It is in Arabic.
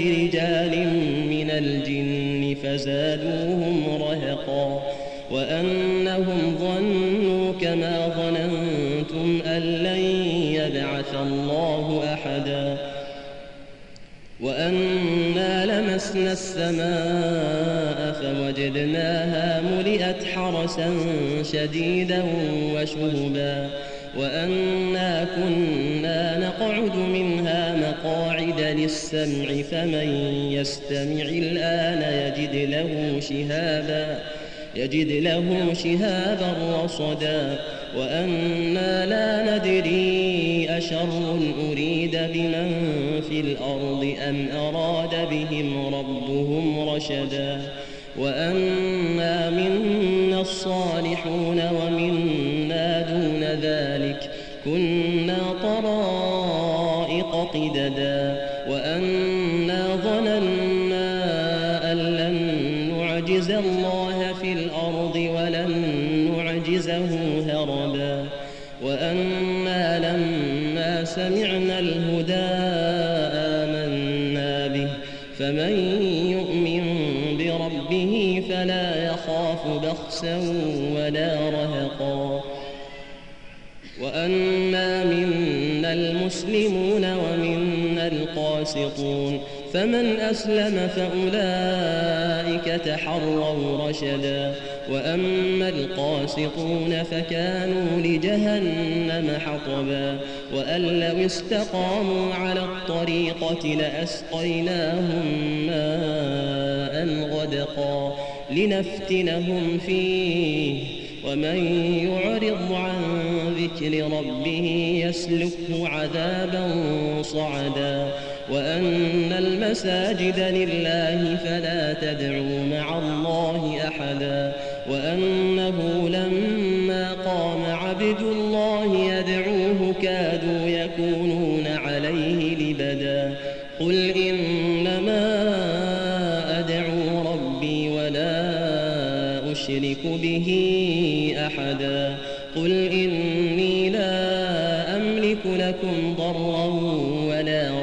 برجال من الجن فزادوهم رهقا وأنهم ظنوا كما ظننتم أن لن يبعث الله أحدا وأنا لمسنا السماء فوجدناها ملئت حرسا شديدا وشهبا وأنا كنا نقعد مقاعد للسمع فمن يستمع الآن يجد له شهابا يجد له شهابا رصدا. وأنا لا ندري أشر أريد بمن في الأرض أم أراد بهم ربهم رشدا. وأنا منا الصالحون ومنا دون ذلك كنا طرائق قددا. نعجز الله في الأرض ولن نعجزه هربا وأنا لما سمعنا الهدى آمنا به فمن يؤمن بربه فلا يخاف بخسا ولا رهقا وأنا منا المسلمون ومنا القاسطون فمن أسلم فأولئك تحروا رشدا. وأما القاسطون فكانوا لجهنم حطبا. وأن لو استقاموا على الطريقة لأسقيناهم ماء غدقا لنفتنهم فيه. ومن يعرض عن ذكر ربه يسلكه عذابا صعدا. وأن المساجد لله فلا تدعوا مع الله أحدا وأنه لما قام عبد الله يدعوه كادوا يكونون عليه لبدا قل إنما أدعو ربي ولا أشرك به أحدا قل إني لا أملك لكم ضرا